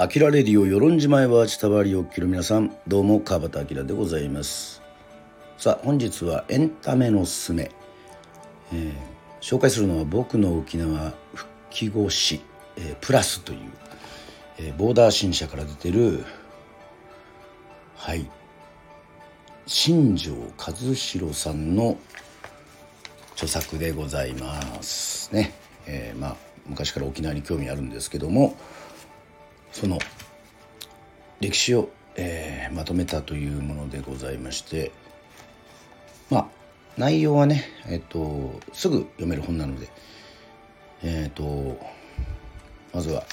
アキラレディオ与論島へは伝わりおきの皆さん。どうも川端明でございます。さあ本日はエンタメのすすめ、えー、紹介するのは僕の沖縄復帰後史、えー、プラスという、えー、ボーダー新社から出てるはい。新庄和弘さんの著作でございます。ね、えー、まあ昔から沖縄に興味あるんですけどもその歴史を、えー、まとめたというものでございましてまあ内容はねえっ、とすぐ読める本なのでえっ、とまずは、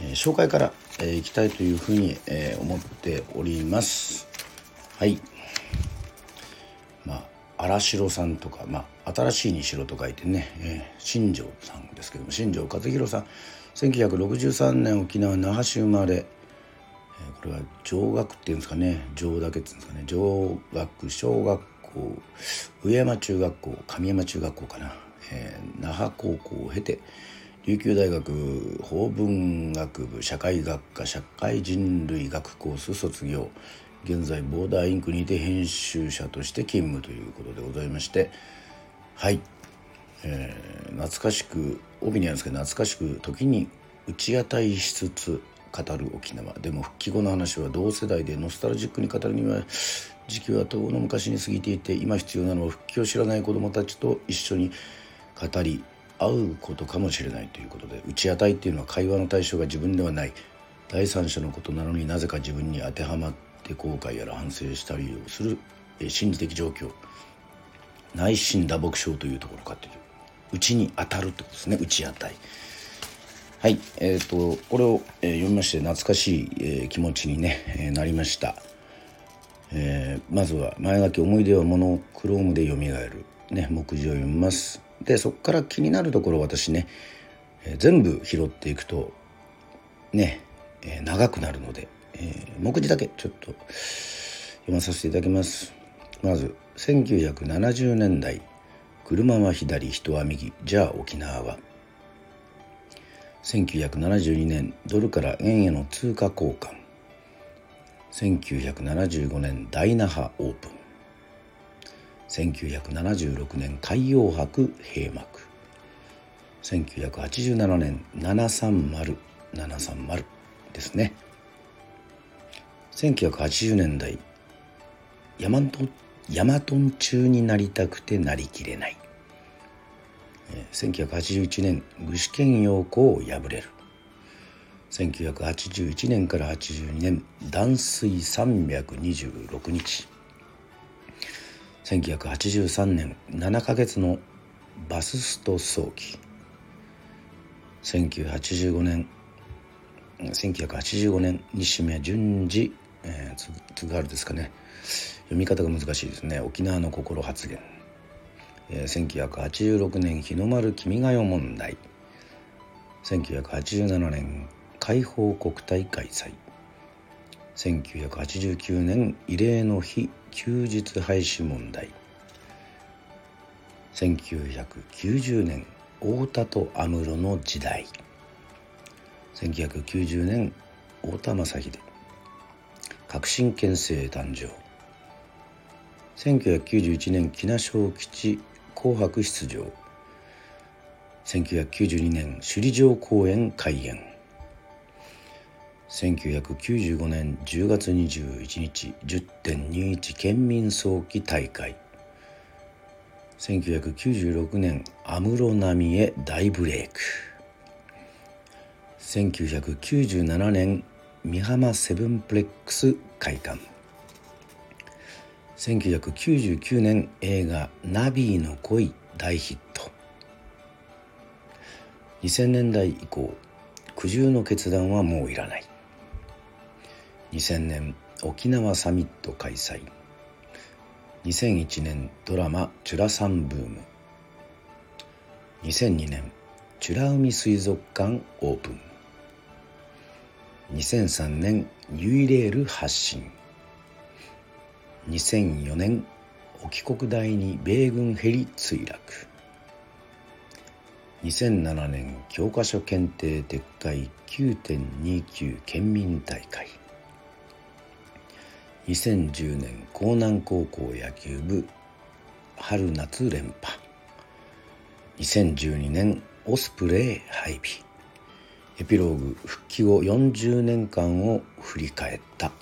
えー、紹介から、えー、いきたいというふうに、えー、思っております。はい。まあ荒城さんとか、まあ、新しいにしろと書いてね、えー、新庄さんですけども新庄和弘さん。1963年沖縄那覇市生まれ。これは上学っていうんですかね。上だけっていうんですかね。上学小学校上山中学校上山中学校かな、えー、那覇高校を経て琉球大学法文学部社会学科社会人類学コース卒業。現在ボーダーインクにて編集者として勤務ということでございまして。はい。えー、懐かしく帯にあるんですけど懐かしく時に打ち当たりしつつ語る沖縄でも復帰後の話は同世代でノスタルジックに語るには時期は遠の昔に過ぎていて今必要なのは復帰を知らない子どもたちと一緒に語り合うことかもしれないということで打ち当たりっていうのは会話の対象が自分ではない。第三者のことなのになぜか自分に当てはまって後悔やら反省したりをする。心理的状況。内心打撲症というところかという。うちに当たるってことですね。打ち当たりはい。えーと、これを、読みまして懐かしい、気持ちにね、なりました、えー、まずは前書き思い出はモノクロームで蘇る。ね目次を読みます。でそこから気になるところ私ね、全部拾っていくとね、長くなるので、えー、目次だけちょっと読まさせていただきます。まず1970年代。車は左人は右。じゃあ沖縄は。1972年ドルから円への通貨交換。1975年大那覇オープン。1976年海洋博閉幕。1987年730730ですね。1980年代ヤマトヤマトン中になりたくてなりきれない。1981年具志堅用高を破れる。1981年から82年断水326日。1983年7ヶ月のバススト早期。1985年1985年西目順次、えー、津軽ですかね。読み方が難しいですね。沖縄の心発言。1986年日の丸君が代問題。1987年解放国体開催。1989年慰霊の日休日廃止問題。1990年太田と安室の時代。1990年太田正秀。革新憲政誕生。1991年木名小基地紅白出場1992年首里城公園開園1995年10月21日10.21県民早期大会1996年安室奈美恵大ブレイク。1997年美浜セブンプレックス開館1999年映画「ナビーの恋」大ヒット。2000年代以降苦渋の決断はもういらない。2000年沖縄サミット開催。2001年ドラマ「チュラさんブーム」2002年美ら海水族館オープン。2003年ユイレール発進2004年沖国大に米軍ヘリ墜落。2007年教科書検定撤回9.29県民大会。2010年江南高校野球部春夏連覇。2012年オスプレイ配備。エピローグ復帰後40年間を振り返った、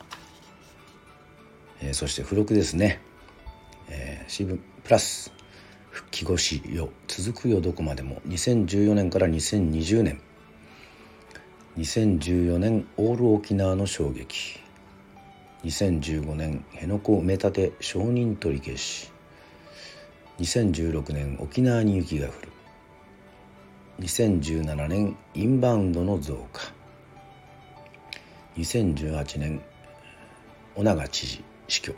えー、そして付録ですね、えー、シブプラス復帰後しよ続くよどこまでも2014年から2020年。2014年オール沖縄の衝撃。2015年辺野古埋め立て承認取り消し。2016年沖縄に雪が降る。2017年インバウンドの増加。2018年尾長知事。死去。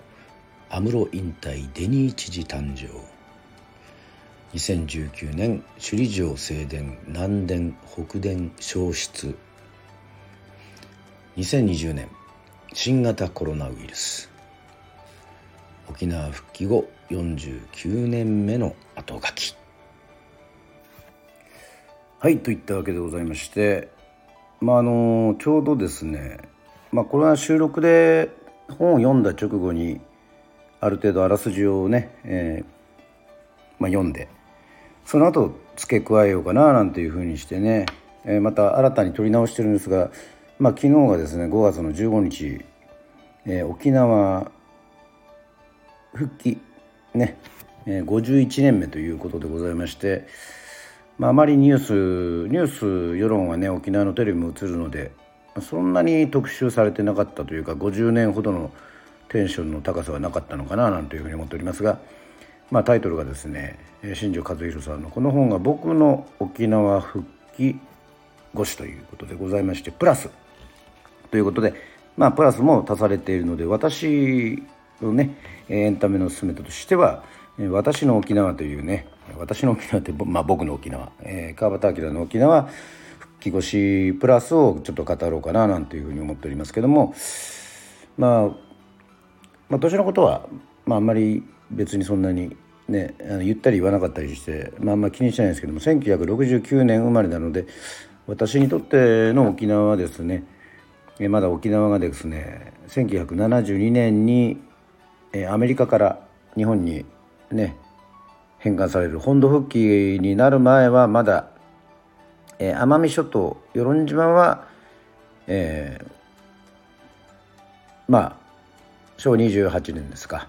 安室引退デニー知事誕生。2019年首里城正殿南殿北殿消失。2020年新型コロナウイルス。沖縄復帰後49年目の後書き。はいといったわけでございましてまああのちょうどですねまあこれは収録で本を読んだ直後にある程度あらすじをね、えーまあ、読んでその後付け加えようかななんていうふうにしてね、えー、また新たに撮り直してるんですが、まあ、昨日がですね5月の15日、えー、沖縄復帰ね、え、51年目ということでございまして、まあ、あまりニュースニュース世論はね沖縄のテレビも映るのでそんなに特集されてなかったというか50年ほどのテンションの高さはなかったのかななんていうふうに思っておりますが、まあ、タイトルがですね新庄和弘さんのこの本が「僕の沖縄復帰語詞」ということでございましてプラス。ということで、まあ、プラスも足されているので私のねエンタメの勧めとしては「私の沖縄」というね私の沖縄って、まあ、僕の沖縄、えー、川端明の沖縄復帰越しプラスをちょっと語ろうかななんていうふうに思っておりますけども、まあ、まあ年のことは、まあ、あんまり別にそんなにねあの言ったり言わなかったりして、まあ、あんまり気にしないんですけども1969年生まれなので私にとっての沖縄はですねまだ沖縄がですね1972年にアメリカから日本にね返還される本土復帰になる前はまだ、えー、奄美諸島与論島は、えー、まあ昭和28年ですか、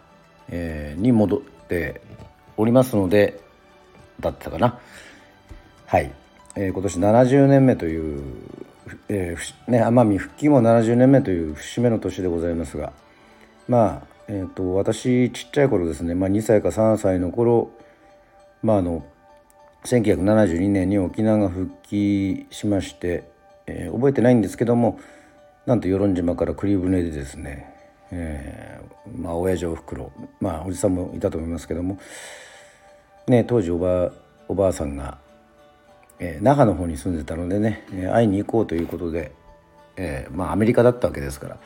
えー、に戻っておりますのでだったかな。はい、えー、今年70年目という、えーね、奄美復帰も70年目という節目の年でございますがまあえーと私ちっちゃい頃ですね、まあ、2歳か3歳の頃まああの1972年に沖縄が復帰しまして、えー、覚えてないんですけどもなんと与論島から栗船でですね、えー、まあ親父おふくろまあおじさんもいたと思いますけども、ね、当時おばおばあさんが、えー、那覇の方に住んでたのでね、会いに行こうということで、えー、まあアメリカだったわけですから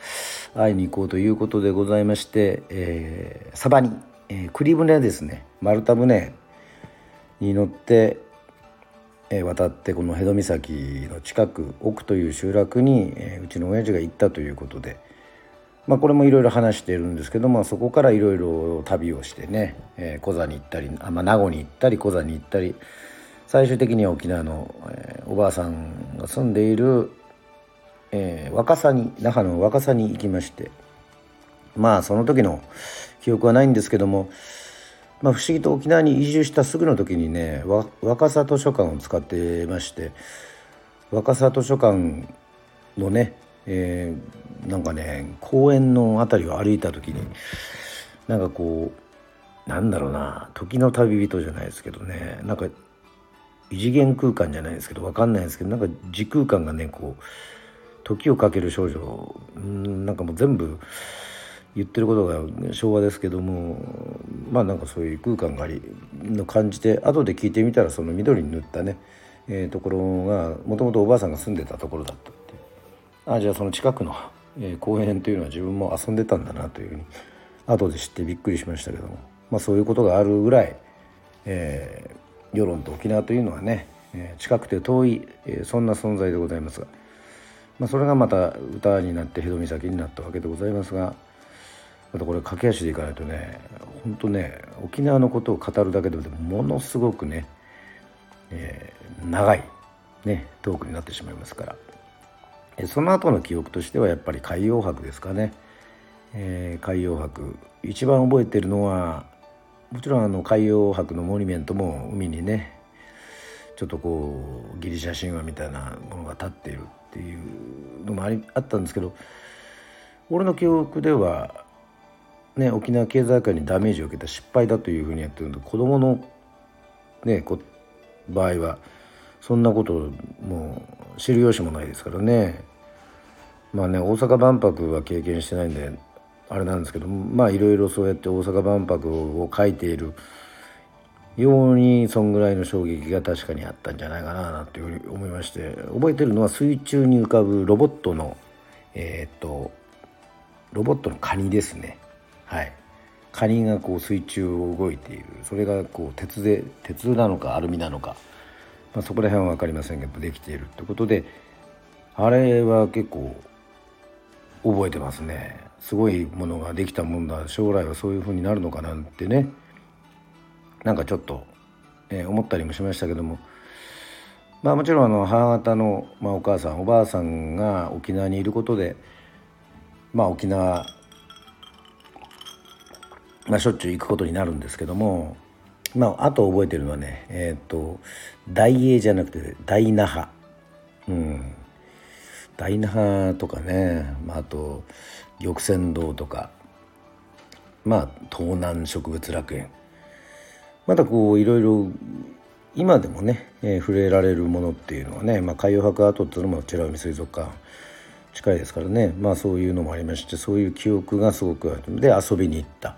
会いに行こうということでございまして、えー、サバに、えー、栗船ですね丸太船に乗って、え、渡ってこの辺戸岬の近く奥という集落に、え、うちの親父が行ったということで、まあ、これもいろいろ話しているんですけどもそこからいろいろ旅をしてね、えー、コザに行ったりあ、まあ、名護に行ったりコザに行ったり最終的には沖縄の、えー、おばあさんが住んでいる、えー、若狭に那覇の若狭に行きましてまあその時の記憶はないんですけどもまあ、不思議と沖縄に移住したすぐの時にね若狭図書館を使ってまして若狭図書館のね、えー、なんかね公園の辺りを歩いた時になんかこうなんだろうな時の旅人じゃないですけどねなんか異次元空間じゃないですけど分かんないですけどなんか時空間がねこう時をかける少女んなんかもう全部言ってることが昭和ですけどもまあなんかそういう空間がありの感じで後で聞いてみたらその緑に塗ったね、えー、ところがもともとおばあさんが住んでたところだったってあじゃあその近くの、えー、公園というのは自分も遊んでたんだなというふうに後で知ってびっくりしましたけども、まあ、そういうことがあるぐらい、えー、世論と沖縄というのはね、えー、近くて遠い、えー、そんな存在でございますが、まあ、それがまた歌になって辺戸岬になったわけでございますがまたこれ駆け足でいかないとね本当ね沖縄のことを語るだけでものすごくね、えー、長い、ね、トークになってしまいますから。その後の記憶としてはやっぱり海洋博ですかね、えー、海洋博。一番覚えてるのはもちろんあの海洋博のモニュメントも海にねちょっとこうギリシャ神話みたいなものが立っているっていうのもありあったんですけど俺の記憶では、ね、沖縄経済界にダメージを受けた失敗だというふうにやってるので子どもの、ね、こ場合はそんなこともう知る由もないですからね。まあね大阪万博は経験してないんであれなんですけどまあいろいろそうやって大阪万博を書いているようにそんぐらいの衝撃が確かにあったんじゃないかななんて思いまして覚えてるのは水中に浮かぶロボットのえー、っとロボットのカニですね。はい。カニがこう水中を動いている。それがこう鉄で鉄なのかアルミなのか、まあ、そこら辺は分かりませんけどできているってことであれは結構覚えてますね。すごいものができたもんだ。将来はそういう風になるのかなんてね。なんかちょっと、えー、思ったりもしましたけども。まあもちろんあの母方の、まあ、お母さんおばあさんが沖縄にいることでまあ沖縄、まあ、しょっちゅう行くことになるんですけどもまああと覚えてるのはねえっ、ー、と大英じゃなくて大那覇うん。大那覇とかね、まあ、あと玉泉堂とか。まあ東南植物楽園。まだこういろいろ今でもね、えー、触れられるものっていうのはね、まあ、海洋博アートっていうのも美ら海水族館近いですからね。まあそういうのもありましてそういう記憶がすごくある。で遊びに行った。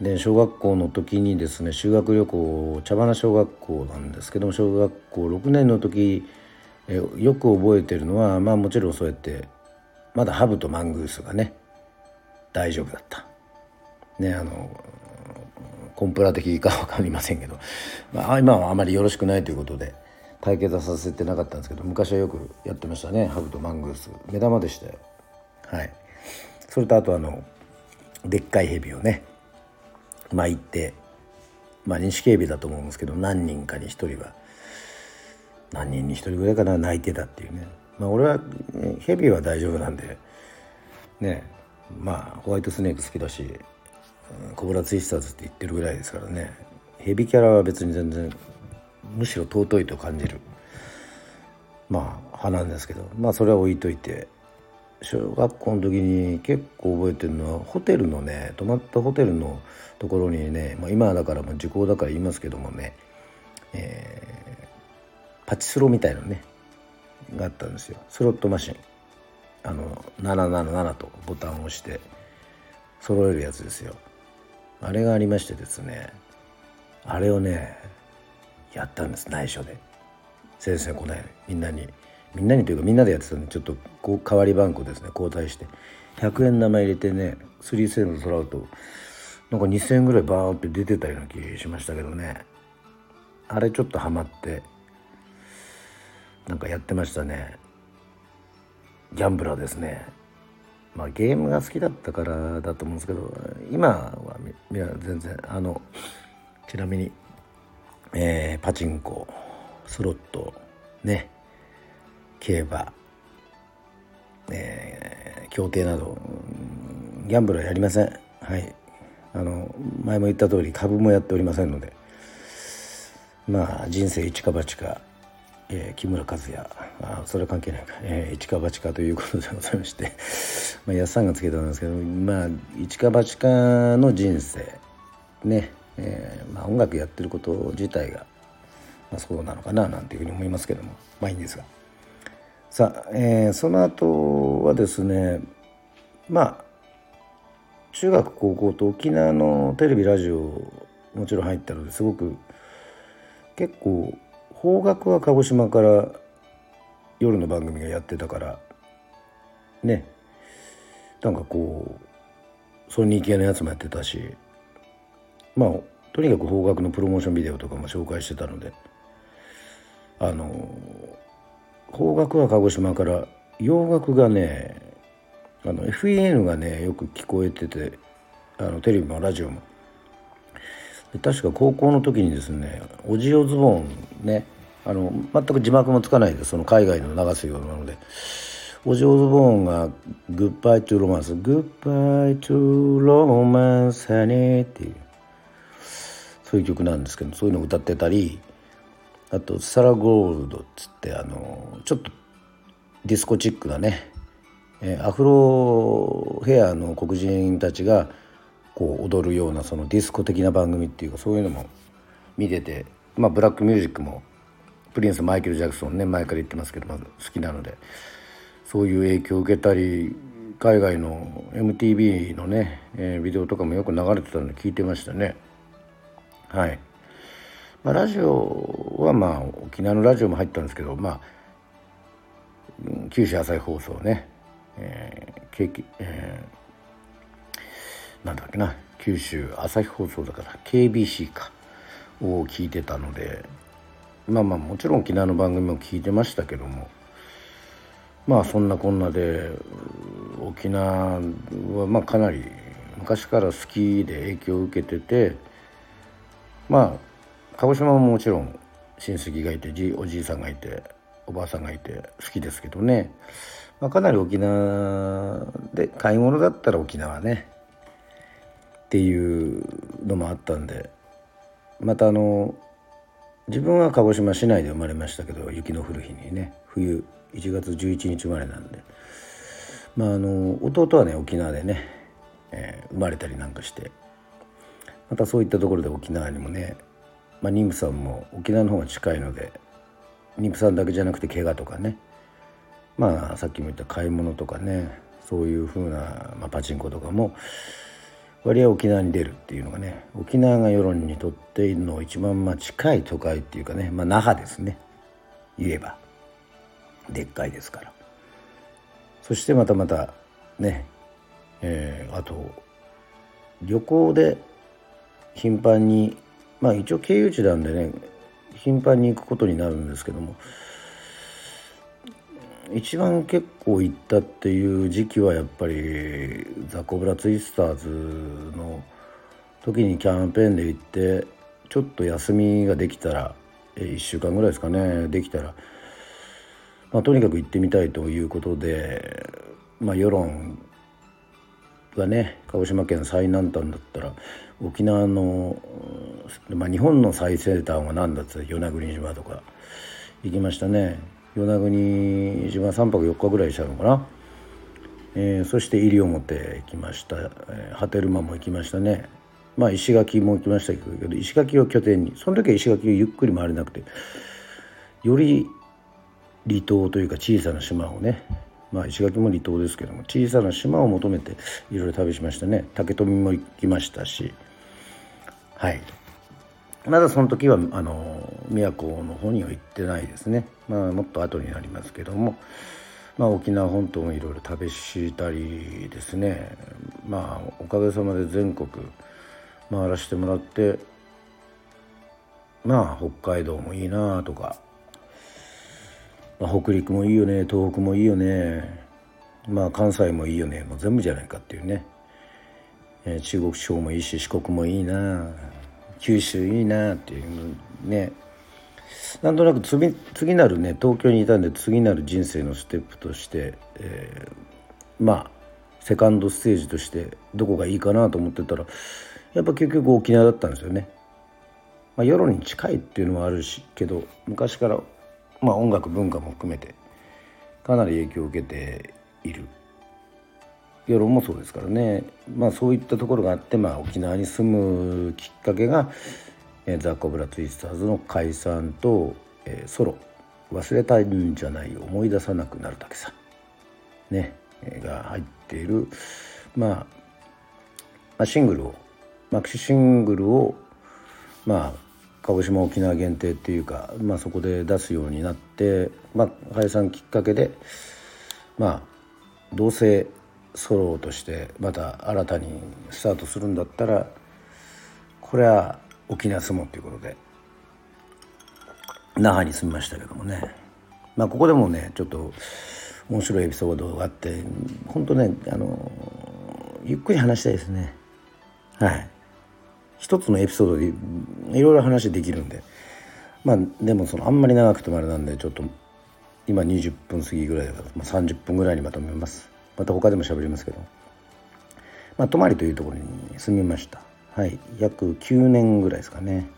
で小学校の時にですね修学旅行茶花小学校なんですけども小学校6年の時えよく覚えてるのはまあもちろんそうやってまだハブとマングースがね大丈夫だった。ねあのコンプラ的か分かりませんけど、まあ、今はあまりよろしくないということで対決はさせてなかったんですけど昔はよくやってましたねハブとマングース。目玉でしたよ。はい。それとあとあのでっかいヘビをねまあ行ってまあ錦蛇だと思うんですけど何人かに1人は何人に1人ぐらいかな泣いてたっていうね。まあ俺はヘビは大丈夫なんでねまあホワイトスネーク好きだしコブラツイスターズって言ってるぐらいですからね。ヘビキャラは別に全然むしろ尊いと感じるまあ派なんですけどまあそれは置いといて小学校の時に結構覚えてるのはホテルのね泊まったホテルのところにね、まあ、今だからもう時効だから言いますけどもね、えー、パチスロみたいなねがあったんですよ。スロットマシン。あの777とボタンを押して揃えるやつですよ。あれがありましてですねあれをねやったんです。内緒で。先生このみんなにみんなにというかみんなでやってたんでちょっとこう代わり番号ですね。交代して。100円玉入れてね3セントらうとなんか2,000円ぐらいバーって出てたような気しましたけどね。あれちょっとハマってなんかやってましたね。ギャンブラーですね。まあゲームが好きだったからだと思うんですけど今は全然あのちなみに、えー、パチンコスロットね。競馬えー、競艇などギャンブルはやりません。はい。あの前も言った通り株もやっておりませんのでまあ人生一か八かえー、木村和也あそれは関係ないか、えー、一か八かということでございまして まあ安さんがつけたんですけどまあ一か八かの人生ね、えーまあ、音楽やってること自体が、まあ、そうなのかななんていうふうに思いますけどもまあいいんですが。さあ、えー、その後はですねまあ中学高校と沖縄のテレビラジオもちろん入ったのですごく結構方角は鹿児島から夜の番組がやってたからね。なんかこうソニー系のやつもやってたしまあとにかく方角のプロモーションビデオとかも紹介してたのであの邦楽は鹿児島から洋楽がねあの FEN がねよく聞こえててあのテレビもラジオも。確か高校の時にですねオジーオズボーンねあの全く字幕もつかないでその海外の流すようなのでオジーオズボーンが「グッバイ・トゥ・ロマンス」「グッバイ・トゥ・ロマンス・ハニー」っていうそういう曲なんですけどそういうのを歌ってたりあと「サラ・ゴールド」っつってあのちょっとディスコチックなね、えアフロヘアの黒人たちがこう踊るようなそのディスコ的な番組っていうかそういうのも見ててまあブラックミュージックもプリンスマイケル・ジャクソンね前から言ってますけど、ま、好きなのでそういう影響を受けたり海外の MTV のね、えー、ビデオとかもよく流れてたので聞いてましたね。はい、まあ、ラジオはまあ沖縄のラジオも入ったんですけどまあ九州朝日放送ね、えーえー、なんだっけな九州朝日放送だから KBC かを聞いてたのでまあまあもちろん沖縄の番組も聞いてましたけどもまあそんなこんなで沖縄はまあかなり昔から好きで影響を受けててまあ鹿児島ももちろん親戚がいてじおじいさんがいておばあさんがいて好きですけどね、まあ、かなり沖縄で買い物だったら沖縄ね。っていうのもあったんで。またあの自分は鹿児島市内で生まれましたけど雪の降る日にね。冬1月11日生まれなんで。まああの弟はね沖縄でね、えー、生まれたりなんかして。またそういったところで沖縄にもね、まあ、妊婦さんも沖縄の方が近いので妊婦さんだけじゃなくて怪我とかね。まあさっきも言った買い物とかねそういうふうな、まあ、パチンコとかも割合沖縄に出るっていうのがね沖縄が世論にとっての一番まあ近い都会っていうかね、まあ、那覇ですね。言えば。でっかいですから。そしてまたまたねえー、あと旅行で頻繁にまあ一応経由地なんでね頻繁に行くことになるんですけども一番結構行ったっていう時期はやっぱりザ・コブラツイスターズの時にキャンペーンで行ってちょっと休みができたら1週間ぐらいですかねできたらまあ、とにかく行ってみたいということで、まあ、世論がね鹿児島県最南端だったら沖縄の、まあ、日本の最西端は何だっつって与那国島とか行きましたね。与那国島3泊4日ぐらいしたのかな、えー、そして西表行きました、えー、波照間も行きましたね。まあ石垣も行きましたけど石垣を拠点にその時は石垣をゆっくり回れなくてより離島というか小さな島をねまあ石垣も離島ですけども小さな島を求めていろいろ旅しましたね。竹富も行きましたしはい。まだその時はあの宮古の方には行ってないですね。まあもっと後になりますけども。まあ沖縄本島もいろいろ旅したりですね。まあおかげさまで全国回らせてもらってまあ北海道もいいなとか。まあ、北陸もいいよね東北もいいよね。まあ関西もいいよね。もう全部じゃないかっていうね、えー、中国地方もいいし四国もいいな。九州いいな。っていうね。なんとなく次次なるね東京にいたんで次なる人生のステップとして、えー、まあセカンドステージとしてどこがいいかなと思ってたらやっぱ結局沖縄だったんですよね。まあ、世論に近いっていうのはあるしけど昔からまあ、音楽文化も含めてかなり影響を受けている。世論もそうですからね、まあ、そういったところがあって、まあ、沖縄に住むきっかけが「えザ・コブラ・ツイスターズ」の解散と、えー、ソロ「忘れたいんじゃない思い出さなくなるだけさ」ね、が入っている、まあ、まあシングルをマキシシングルをまあ鹿児島沖縄限定っていうか、まあ、そこで出すようになって、まあ、解散きっかけでまあ同性ソロとしてまた新たにスタートするんだったらこれは沖縄相撲っていうことで那覇に住みましたけどもね。まあここでもねちょっと面白いエピソードがあって本当ねあのゆっくり話したいですね。はい。一つのエピソードでいろいろ話できるんで。まあでもそのあんまり長くてもあれなんでちょっと今20分過ぎぐらいだから、まあ、30分ぐらいにまとめます。また他でも喋りますけど。まあ泊まりというところに住みました。はい。約9年ぐらいですかね。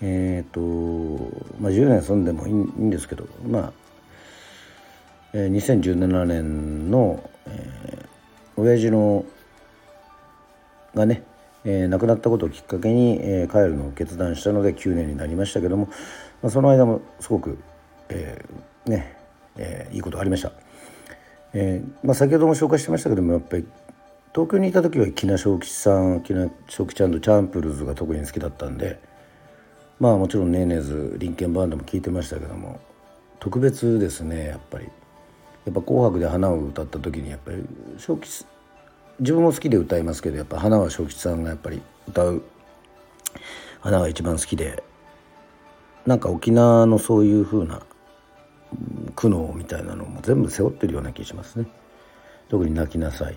えっ、ー、とまあ10年住んでもいいんですけどまあ、えー、2017年の、えー、親父のがねえー、亡くなったことをきっかけに、えー、帰るのを決断したので9年になりましたけども、まあ、その間もすごく、えー、ね、えー、いいことありました、えーまあ、先ほども紹介してましたけどもやっぱり東京にいた時は木名正吉さん木名正吉ちゃんとチャンプルズが特に好きだったんでまあもちろんネーネーズリンケンバンドも聴いてましたけども特別ですねやっぱり。やっぱ「紅白」で花を歌った時にやっぱり正吉自分も好きで歌いますけどやっぱ花は正吉さんがやっぱり歌う花が一番好きでなんか沖縄のそういう風な苦悩みたいなのも全部背負ってるような気がしますね。特に泣きなさい。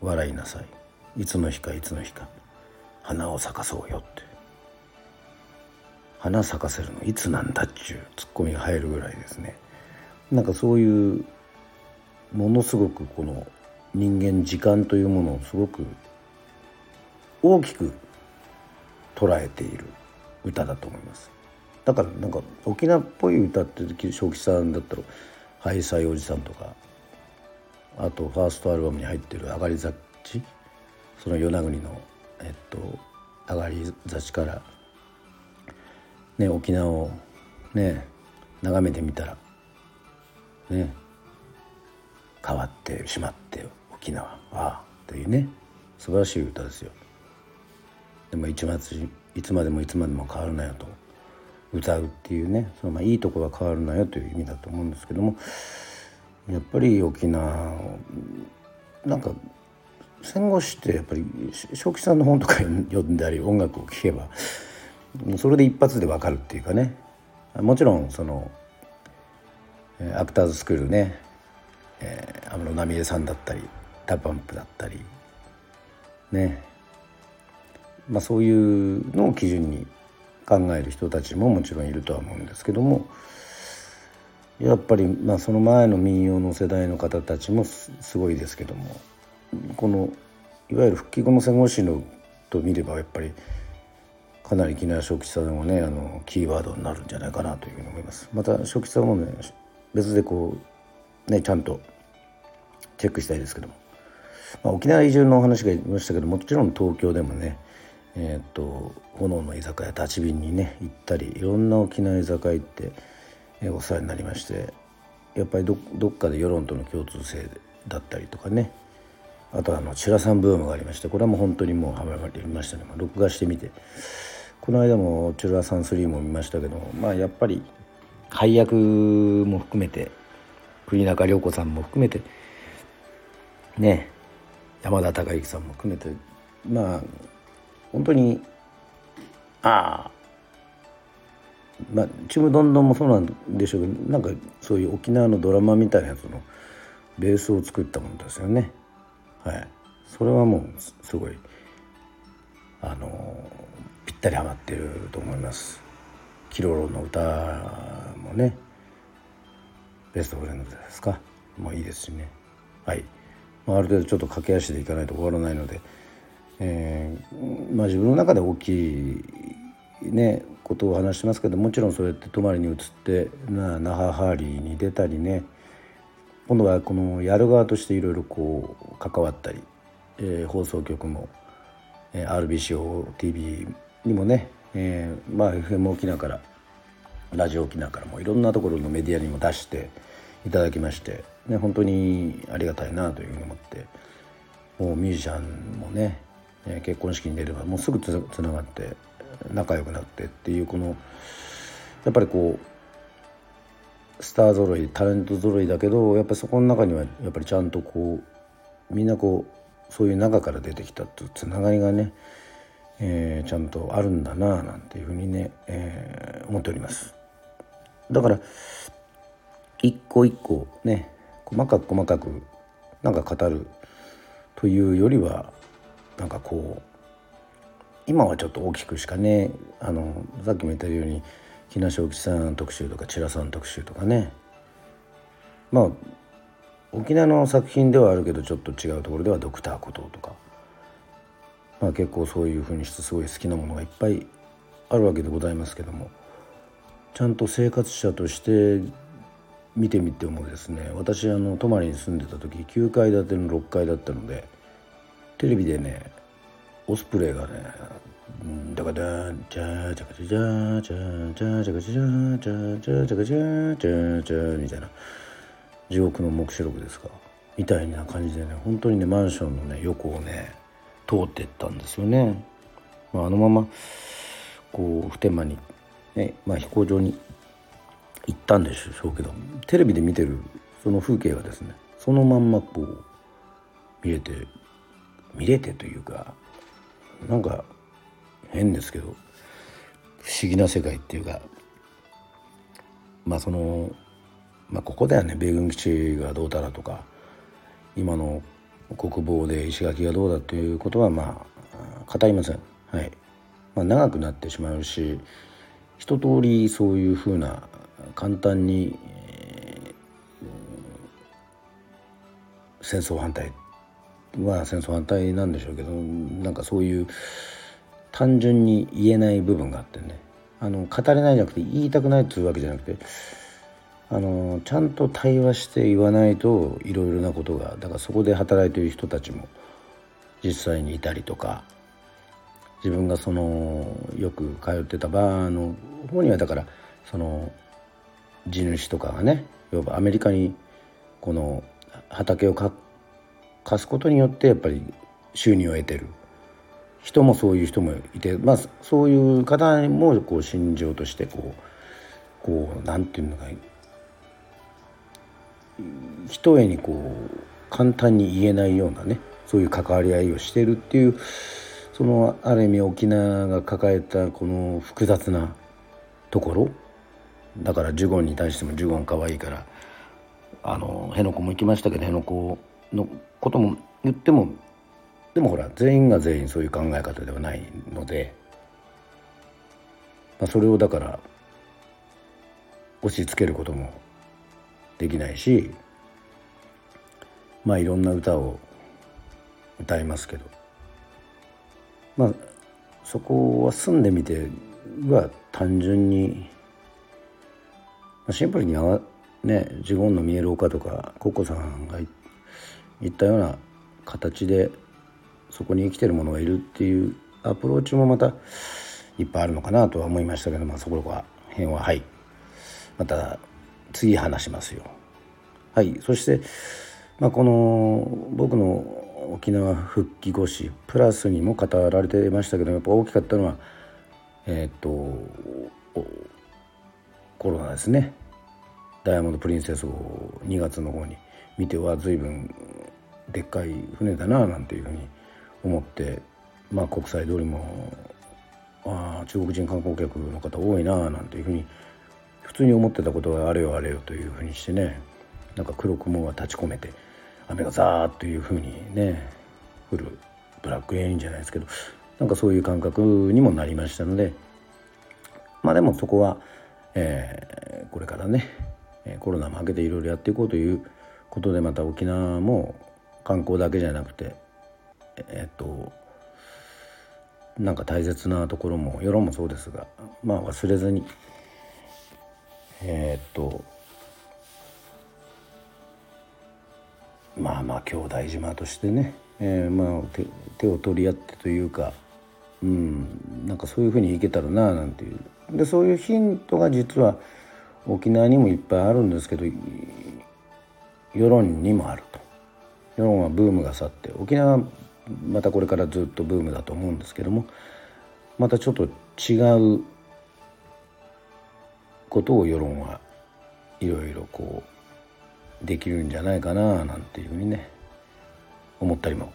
笑いなさい。いつの日かいつの日か。花を咲かそうよって。花咲かせるのいつなんだっちゅうツッコミが入るぐらいですね。なんかそういうものすごくこの人間時間というものをすごく大きく捉えている歌だと思います。だからなんか沖縄っぽい歌って正気さんだったら「ハイサイおじさん」とかあとファーストアルバムに入ってる「上がり雑地」その与那国のえっと上がり雑地からね沖縄をね眺めてみたらね変わってしまって沖縄ああというね素晴らしい歌ですよ。でもいついつまでもいつまでも変わるなよと歌うっていうねそのまあいいとこは変わるなよという意味だと思うんですけどもやっぱり沖縄なんか戦後してやっぱり昌吉さんの本とか読んだり音楽を聴けばそれで一発で分かるっていうかね。もちろんそのアクターズスクールね安室奈美恵さんだったり DA PUMP だったりね。まあそういうのを基準に考える人たちももちろんいるとは思うんですけどもやっぱりまあその前の民謡の世代の方たちもすごいですけどもこのいわゆる復帰後の戦後史のと見ればやっぱりかなり木梨正吉さんもねあのキーワードになるんじゃないかなというふうに思います。また正吉さんもね別でこうねちゃんとチェックしたいですけどもまあ、沖縄移住のお話が言いましたけどもちろん東京でもねえー、と炎の居酒屋立ち便にね行ったりいろんな沖縄居酒屋行って、えー、お世話になりましてやっぱりどどっかで世論との共通性だったりとかねあとはあのチラさんブームがありましてこれはもう本当にもうはまりましたね、まあ、録画してみてこの間もチラさん3も見ましたけどまあやっぱり配役も含めて栗中涼子さんも含めてね山田孝之さんも含めてまあ本当にああまあちむどんどんもそうなんでしょうけどなんかそういう沖縄のドラマみたいなやつのベースを作ったものですよね。はい。それはもうすごいあのぴったりはまってると思います。キロロの歌もねベストフレンドですか？もういいですしね。はい。まあ、ある程度ちょっと駆け足でいかないと終わらないので、えー、まあ、自分の中で大きい、ね、ことを話してますけどもちろんそうやって泊まりに移って那覇ハーリーに出たりね今度はこのやる側としていろいろこう関わったり、えー、放送局も、えー、RBCOTV にもね、えー、まあ FM 沖縄からラジオ沖縄からもいろんなところのメディアにも出していただきましてね、本当にありがたいなというふうに思ってもうミュージシャンもね結婚式に出ればもうすぐつながって仲良くなってっていうこのやっぱりこうスター揃いタレント揃いだけどやっぱりそこの中にはやっぱりちゃんとこうみんなこうそういう中から出てきたっていうつながりがね、えー、ちゃんとあるんだななんていうふうにね、えー、思っております。だから一個一個ね細かく細かくなんか語るというよりはなんかこう今はちょっと大きくしかねあのさっきも言ったように木梨沖さん特集とか千良さん特集とかね。まあ沖縄の作品ではあるけどちょっと違うところではドクターコトーとか、まあ、結構そういうふうにしてすごい好きなものがいっぱいあるわけでございますけども。ちゃんと生活者として見てみてもですね私あの泊まりに住んでた時9階建ての6階だったのでテレビでねオスプレイがねだからじゃじゃかじゃじゃじゃじゃじゃかじゃじゃじゃじゃかじゃじゃじゃみたいな地獄の黙示録ですかみたいな感じでね本当にねマンションのね横をね通ってったんですよね。まあ、あのままこう普天間に、ねまあ、飛行場に行ったんでしょうけどテレビで見てるその風景がですねそのまんまこう見れて見れてというかなんか変ですけど不思議な世界っていうかまあそのまあここだよね米軍基地がどうだらとか今の国防で石垣がどうだということはまあ語りません。はい。まあ、長くなってしまうし一通りそういうふうな簡単に、えー、戦争反対は戦争反対なんでしょうけどなんかそういう単純に言えない部分があってね。あの語れないじゃなくて言いたくないっていうわけじゃなくてあのちゃんと対話して言わないといろいろなことがだからそこで働いている人たちも実際にいたりとか自分がそのよく通ってたバーの方にはだからその地主とかがね要はアメリカにこの畑を買って貸すことによってやっぱり収入を得てる。人もそういう人もいてまあそういう方もこう心情としてこうこうなんていうのかひとえにこう簡単に言えないようなねそういう関わり合いをしてるっていうそのある意味沖縄が抱えたこの複雑なところだからジュゴンに対してもジュゴン可愛いからあの辺野古も行きましたけど辺野古のことも言ってもでもほら全員が全員そういう考え方ではないので、まあ、それをだから押し付けることもできないしまあいろんな歌を歌いますけどまあそこは住んでみては単純にまあシンプルにねジゴンの見える丘とかココさんが言ってたような形でそこに生きてるものがいるっていうアプローチもまたいっぱいあるのかなとは思いましたけど、まあ、そこら辺ははいまた次話しますよ。はいそして、まあ、この僕の沖縄復帰後史プラスにも語られていましたけどやっぱ大きかったのはえっ、とコロナですねダイヤモンド・プリンセスを2月の方に見ては随分でっかい船だななんていうふうに思ってまあ国際通りもあ中国人観光客の方多いななんていうふうに普通に思ってたことがあれよあれよというふうにしてねなんか黒雲が立ち込めて雨がザーッというふうにね降るブラックレインじゃないですけどなんかそういう感覚にもなりましたのでまあでもそこは、えー、これからねコロナも明けていろいろやっていこうということでまた沖縄も観光だけじゃなくてえっとなんか大切なところも世論もそうですがまあ忘れずにえ、っとまあまあ兄弟島としてね、えー、まあ手手を取り合ってというかうんなんかそういうふうにいけたらななんていう。でそういうヒントが実は沖縄にもいっぱいあるんですけど世論にもあると。世論はブームが去って沖縄またこれからずっとブームだと思うんですけどもまたちょっと違うことを世論はいろいろこうできるんじゃないかななんていうふうにね思ったりも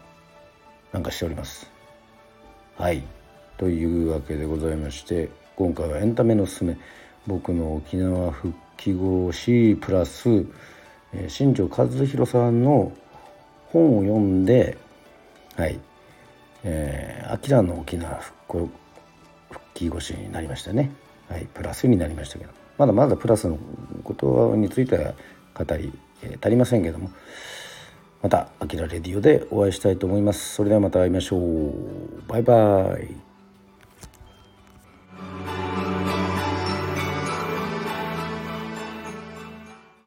なんかしております。はい。というわけでございまして今回はエンタメのすすめ。僕の沖縄復き越しプラス、新庄和弘さんの本を読んではい。えー、アキラの沖縄復興復帰越しになりましたね。はい。プラスになりましたけど。まだまだプラスのことについては語り、えー、足りませんけども。また「あきらレディオ」でお会いしたいと思います。それではまた会いましょう。バイバイ。